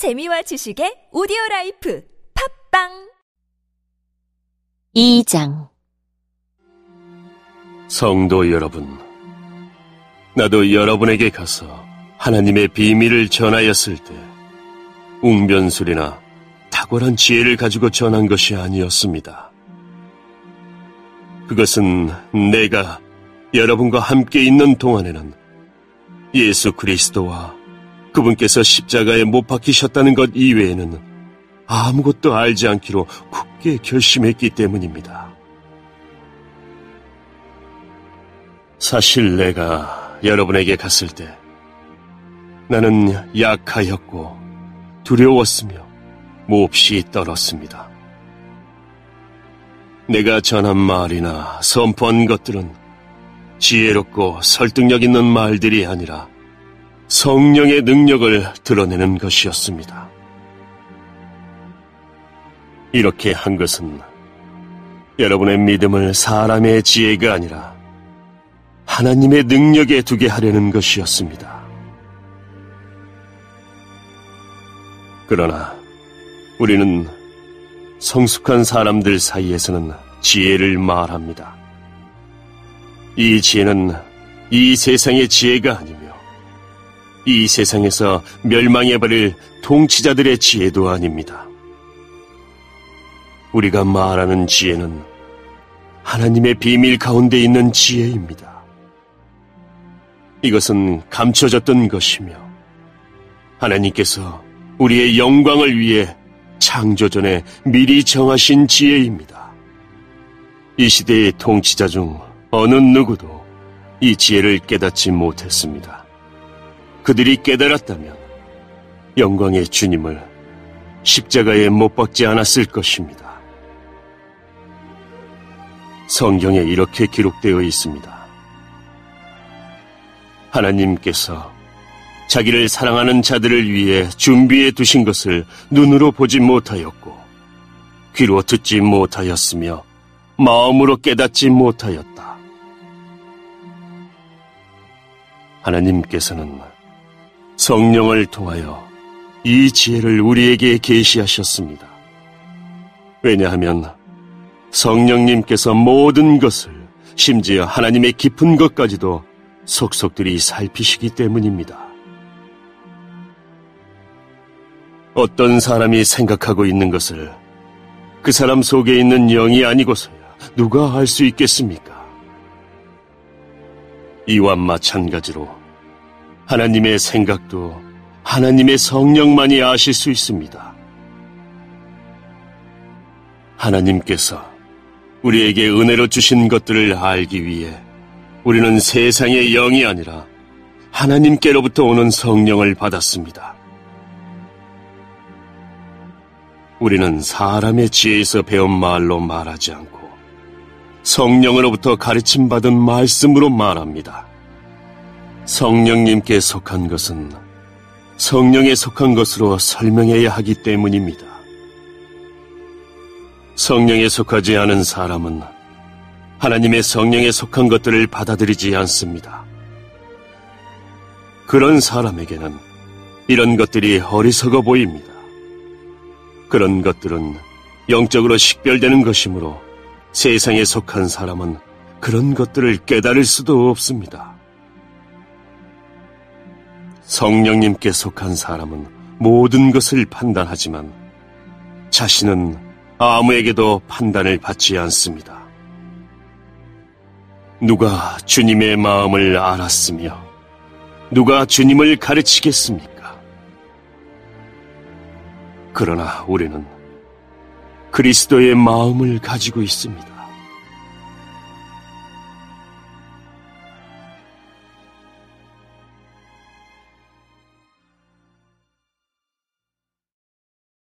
재미와 지식의 오디오 라이프 팟빵 2장 성도 여러분, 나도 여러분에게 가서 하나님의 비밀을 전하였을 때 웅변술이나 탁월한 지혜를 가지고 전한 것이 아니었습니다. 그것은 내가 여러분과 함께 있는 동안에는 예수 그리스도와 그분께서 십자가에 못 박히셨다는 것 이외에는 아무것도 알지 않기로 굳게 결심했기 때문입니다. 사실 내가 여러분에게 갔을 때 나는 약하였고 두려웠으며 몹시 떨었습니다. 내가 전한 말이나 선포한 것들은 지혜롭고 설득력 있는 말들이 아니라 성령의 능력을 드러내는 것이었습니다. 이렇게 한 것은 여러분의 믿음을 사람의 지혜가 아니라 하나님의 능력에 두게 하려는 것이었습니다. 그러나 우리는 성숙한 사람들 사이에서는 지혜를 말합니다. 이 지혜는 이 세상의 지혜가 아니며 이 세상에서 멸망해버릴 통치자들의 지혜도 아닙니다. 우리가 말하는 지혜는 하나님의 비밀 가운데 있는 지혜입니다. 이것은 감춰졌던 것이며 하나님께서 우리의 영광을 위해 창조전에 미리 정하신 지혜입니다. 이 시대의 통치자 중 어느 누구도 이 지혜를 깨닫지 못했습니다. 그들이 깨달았다면 영광의 주님을 십자가에 못 박지 않았을 것입니다. 성경에 이렇게 기록되어 있습니다. 하나님께서 자기를 사랑하는 자들을 위해 준비해 두신 것을 눈으로 보지 못하였고, 귀로 듣지 못하였으며, 마음으로 깨닫지 못하였다. 하나님께서는 성령을 통하여 이 지혜를 우리에게 계시하셨습니다. 왜냐하면 성령님께서 모든 것을 심지어 하나님의 깊은 것까지도 속속들이 살피시기 때문입니다. 어떤 사람이 생각하고 있는 것을 그 사람 속에 있는 영이 아니고서야 누가 알 수 있겠습니까? 이와 마찬가지로 하나님의 생각도 하나님의 성령만이 아실 수 있습니다. 하나님께서 우리에게 은혜로 주신 것들을 알기 위해 우리는 세상의 영이 아니라 하나님께로부터 오는 성령을 받았습니다. 우리는 사람의 지혜에서 배운 말로 말하지 않고 성령으로부터 가르침 받은 말씀으로 말합니다. 성령님께 속한 것은 성령에 속한 것으로 설명해야 하기 때문입니다. 성령에 속하지 않은 사람은 하나님의 성령에 속한 것들을 받아들이지 않습니다. 그런 사람에게는 이런 것들이 어리석어 보입니다. 그런 것들은 영적으로 식별되는 것이므로 세상에 속한 사람은 그런 것들을 깨달을 수도 없습니다. 성령님께 속한 사람은 모든 것을 판단하지만 자신은 아무에게도 판단을 받지 않습니다. 누가 주님의 마음을 알았으며 누가 주님을 가르치겠습니까? 그러나 우리는 그리스도의 마음을 가지고 있습니다.